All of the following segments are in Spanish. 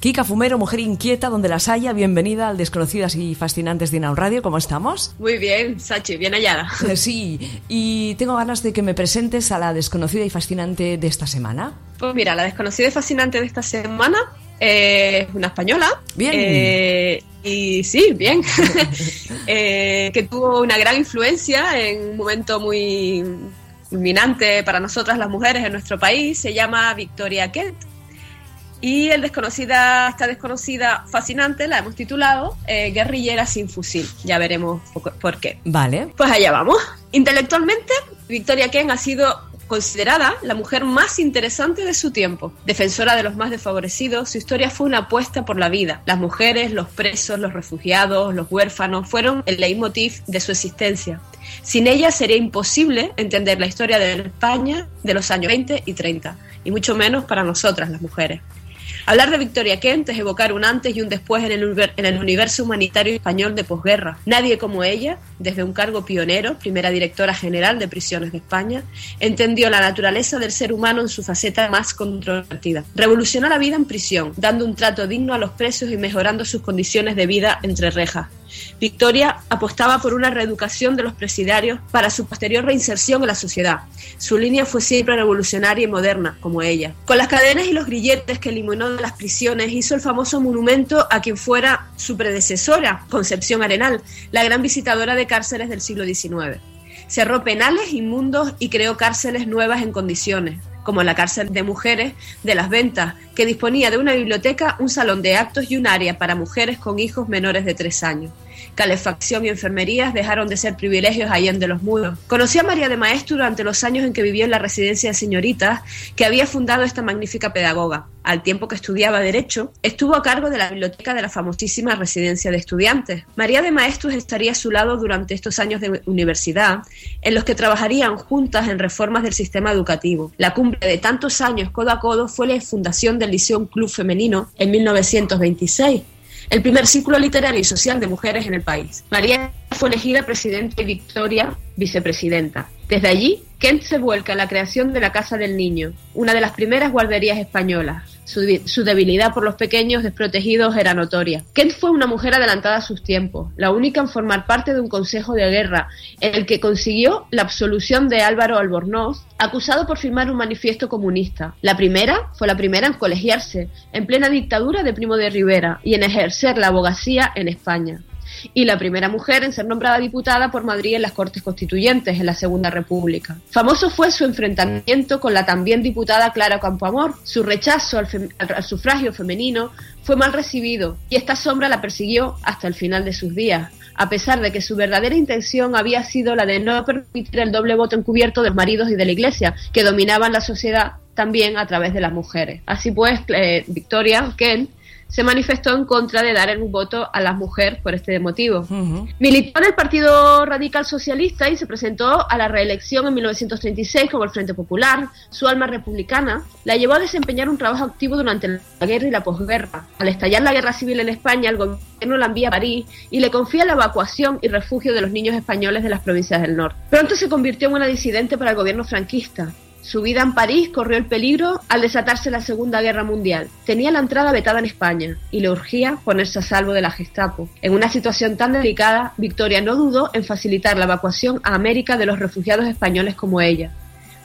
Kika Fumero, mujer inquieta donde las haya, bienvenida al Desconocidas y Fascinantes de Inaun Radio, ¿cómo estamos? Muy bien, Sachi, bien hallada. Sí, y tengo ganas de que me presentes a la desconocida y fascinante de esta semana. Pues mira, la desconocida y fascinante de esta semana es una española. Bien. Eh, y sí, bien. Eh, que tuvo una gran influencia en un momento muy culminante para nosotras las mujeres en nuestro país. Se llama Victoria Kent y el desconocida, esta desconocida fascinante la hemos titulado eh, Guerrillera sin fusil. Ya veremos por qué. Vale. Pues allá vamos. Intelectualmente, Victoria Kent ha sido considerada la mujer más interesante de su tiempo. Defensora de los más desfavorecidos, su historia fue una apuesta por la vida. Las mujeres, los presos, los refugiados, los huérfanos fueron el leitmotiv de su existencia. Sin ella sería imposible entender la historia de España de los años 20 y 30, y mucho menos para nosotras las mujeres. Hablar de Victoria Kent es evocar un antes y un después en el, universo humanitario español de posguerra. Nadie como ella, desde un cargo pionero, primera directora general de prisiones de España, entendió la naturaleza del ser humano en su faceta más controvertida. Revolucionó la vida en prisión, dando un trato digno a los presos y mejorando sus condiciones de vida entre rejas. Victoria apostaba por una reeducación de los presidiarios para su posterior reinserción en la sociedad. Su línea fue siempre revolucionaria y moderna, como ella. Con las cadenas y los grilletes que eliminó de las prisiones, hizo el famoso monumento a quien fuera su predecesora, Concepción Arenal, la gran visitadora de cárceles del siglo XIX. Cerró penales inmundos y creó cárceles nuevas en condiciones, como la cárcel de mujeres de las ventas, que disponía de una biblioteca, un salón de actos y un área para mujeres con hijos menores de tres años. Calefacción y enfermerías dejaron de ser privilegios de los muros. Conocí a María de Maestro durante los años en que vivió en la residencia de señoritas que había fundado esta magnífica pedagoga. Al tiempo que estudiaba Derecho, estuvo a cargo de la biblioteca de la famosísima residencia de estudiantes. María de Maestros estaría a su lado durante estos años de universidad, en los que trabajarían juntas en reformas del sistema educativo. La cumbre de tantos años codo a codo fue la fundación del Liceo Club Femenino en 1926 el primer círculo literario y social de mujeres en el país. María fue elegida presidenta y Victoria vicepresidenta. Desde allí, Kent se vuelca a la creación de la Casa del Niño, una de las primeras guarderías españolas. Su, debilidad por los pequeños desprotegidos era notoria. Kent fue una mujer adelantada a sus tiempos, la única en formar parte de un consejo de guerra, en el que consiguió la absolución de Álvaro Albornoz, acusado por firmar un manifiesto comunista. La primera fue la primera en colegiarse, en plena dictadura de Primo de Rivera, y en ejercer la abogacía en España y la primera mujer en ser nombrada diputada por Madrid en las Cortes Constituyentes en la Segunda República. Famoso fue su enfrentamiento con la también diputada Clara Campoamor. Su rechazo al, sufragio femenino fue mal recibido y esta sombra la persiguió hasta el final de sus días a pesar de que su verdadera intención había sido la de no permitir el doble voto encubierto de los maridos y de la Iglesia, que dominaban la sociedad también a través de las mujeres. Así pues, eh, Victoria Kent se manifestó en contra de dar un voto a las mujeres por este motivo. Militó en el Partido Radical Socialista y se presentó a la reelección en 1936 como el Frente Popular. Su alma republicana la llevó a desempeñar un trabajo activo durante la guerra y la posguerra. Al estallar la guerra civil en España, el gobierno la envía a París y le confía la evacuación y refugio de los niños españoles de las provincias del norte. Pronto se convirtió en una disidente para el gobierno franquista. Su vida en París corrió el peligro al desatarse la Segunda Guerra Mundial. Tenía la entrada vetada en España y le urgía ponerse a salvo de la Gestapo. En una situación tan delicada, Victoria no dudó en facilitar la evacuación a América de los refugiados españoles como ella.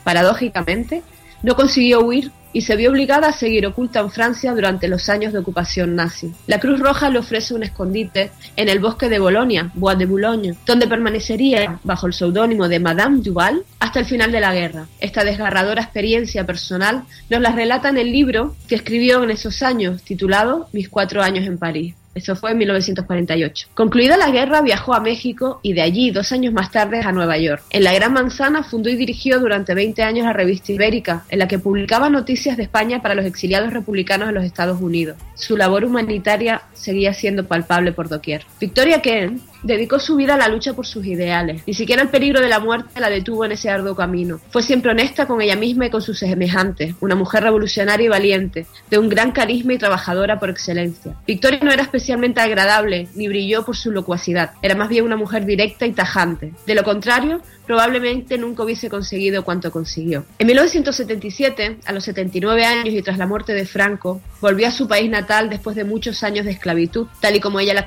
Paradójicamente, no consiguió huir y se vio obligada a seguir oculta en Francia durante los años de ocupación nazi. La Cruz Roja le ofrece un escondite en el bosque de Bolonia, Bois de Boulogne, donde permanecería bajo el seudónimo de Madame Duval hasta el final de la guerra. Esta desgarradora experiencia personal nos la relata en el libro que escribió en esos años, titulado Mis cuatro años en París. Eso fue en 1948. Concluida la guerra, viajó a México y de allí, dos años más tarde, a Nueva York. En la Gran Manzana fundó y dirigió durante 20 años la revista Ibérica, en la que publicaba noticias de España para los exiliados republicanos en los Estados Unidos. Su labor humanitaria seguía siendo palpable por doquier. Victoria Kent dedicó su vida a la lucha por sus ideales. Ni siquiera el peligro de la muerte la detuvo en ese arduo camino. Fue siempre honesta con ella misma y con sus semejantes, una mujer revolucionaria y valiente, de un gran carisma y trabajadora por excelencia. Victoria no era especialmente agradable ni brilló por su locuacidad, era más bien una mujer directa y tajante. De lo contrario, probablemente nunca hubiese conseguido cuanto consiguió. En 1977, a los 79 años y tras la muerte de Franco, volvió a su país natal después de muchos años de esclavitud, tal y como ella la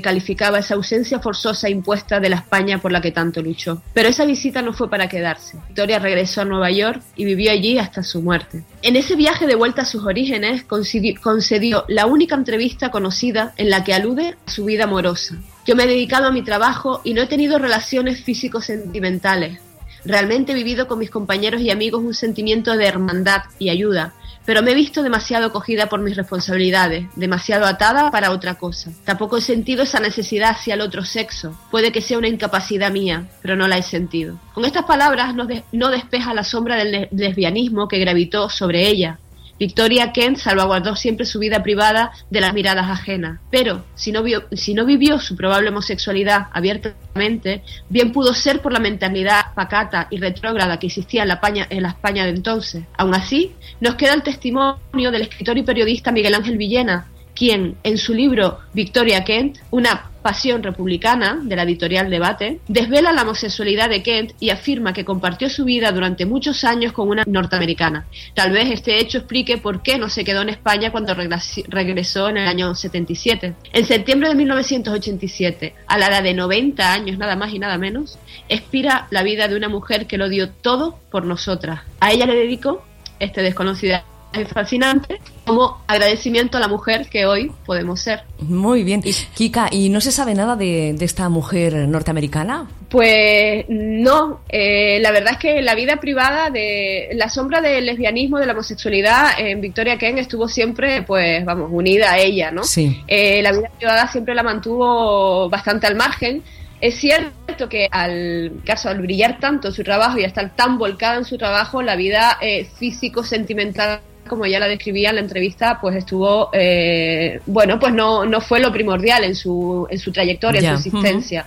calificaba esa ausencia forzosa impuesta de la España por la que tanto luchó. Pero esa visita no fue para quedarse. Victoria regresó a Nueva York y vivió allí hasta su muerte. En ese viaje de vuelta a sus orígenes concedió la única entrevista conocida en la que alude a su vida amorosa. Yo me he dedicado a mi trabajo y no he tenido relaciones físicos sentimentales. Realmente he vivido con mis compañeros y amigos un sentimiento de hermandad y ayuda, pero me he visto demasiado cogida por mis responsabilidades, demasiado atada para otra cosa. Tampoco he sentido esa necesidad hacia el otro sexo. Puede que sea una incapacidad mía, pero no la he sentido. Con estas palabras no despeja la sombra del lesbianismo que gravitó sobre ella, Victoria Kent salvaguardó siempre su vida privada de las miradas ajenas, pero si no, vivió su probable homosexualidad abiertamente, bien pudo ser por la mentalidad pacata y retrógrada que existía en la, España, en la España de entonces. Aún así, nos queda el testimonio del escritor y periodista Miguel Ángel Villena, quien en su libro Victoria Kent, una pasión republicana de la editorial Debate, desvela la homosexualidad de Kent y afirma que compartió su vida durante muchos años con una norteamericana. Tal vez este hecho explique por qué no se quedó en España cuando regresó en el año 77. En septiembre de 1987, a la edad de 90 años nada más y nada menos, expira la vida de una mujer que lo dio todo por nosotras. A ella le dedico este desconocida es fascinante como agradecimiento a la mujer que hoy podemos ser. Muy bien. Kika, ¿y no se sabe nada de, esta mujer norteamericana? Pues no, eh, la verdad es que la vida privada de la sombra del lesbianismo, de la homosexualidad en Victoria Ken estuvo siempre, pues vamos, unida a ella, ¿no? Sí. Eh, la vida privada siempre la mantuvo bastante al margen es cierto que al caso al brillar tanto su trabajo y estar tan volcada en su trabajo, la vida eh, físico sentimental como ya la describía en la entrevista, pues estuvo, eh, bueno, pues no, no fue lo primordial en su, en su trayectoria, en su existencia.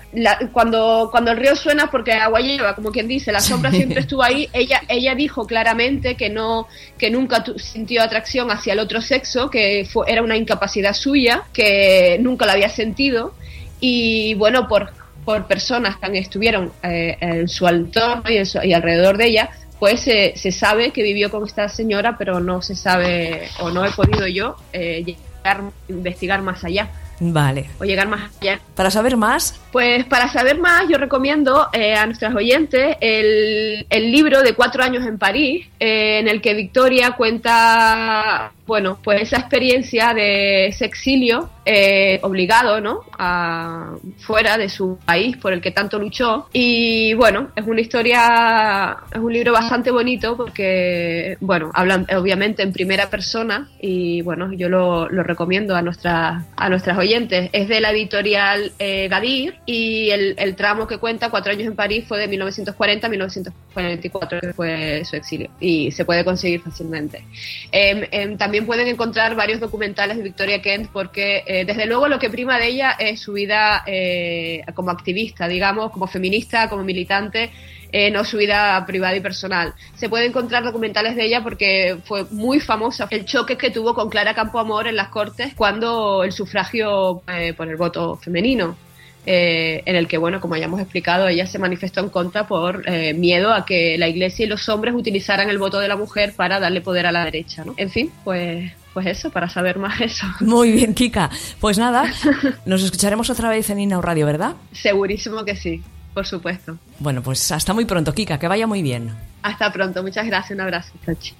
cuando, cuando el río suena porque agua lleva, como quien dice, la sombra siempre estuvo ahí, ella, ella dijo claramente que no, que nunca sintió atracción hacia el otro sexo, que fue, era una incapacidad suya, que nunca la había sentido, y bueno, por por personas que estuvieron eh, en su entorno y, y alrededor de ella, pues se, sabe que vivió con esta señora, pero no se sabe o no he podido yo eh, llegar, investigar más allá. Vale. O llegar más allá. Para saber más. Pues para saber más, yo recomiendo eh, a nuestros oyentes el, libro de Cuatro años en París, eh, en el que Victoria cuenta, bueno, pues esa experiencia de ese exilio eh, obligado, ¿no? A, fuera de su país por el que tanto luchó. Y bueno, es una historia, es un libro bastante bonito porque, bueno, hablan obviamente en primera persona y bueno, yo lo, lo recomiendo a, nuestras a nuestras oyentes. Es de la editorial eh, Gadir y el, tramo que cuenta, Cuatro años en París, fue de 1940 a 1944, que fue su exilio y se puede conseguir fácilmente. Em, em, también pueden encontrar varios documentales de Victoria Kent porque eh, desde luego lo que prima de ella es su vida eh, como activista, digamos, como feminista, como militante, eh, no su vida privada y personal. Se puede encontrar documentales de ella porque fue muy famosa el choque que tuvo con Clara Campoamor en las Cortes cuando el sufragio por el voto femenino. En el que, bueno, como ya hemos explicado, ella se manifestó en contra por miedo a que la Iglesia y los hombres utilizaran el voto de la mujer para darle poder a la derecha, ¿no? En fin, pues pues eso, para saber más eso. Muy bien, Kika. Pues nada, nos escucharemos otra vez en Inau Radio, ¿verdad? Segurísimo que sí, por supuesto. Bueno, pues hasta muy pronto, Kika, que vaya muy bien. Hasta pronto, muchas gracias, un abrazo.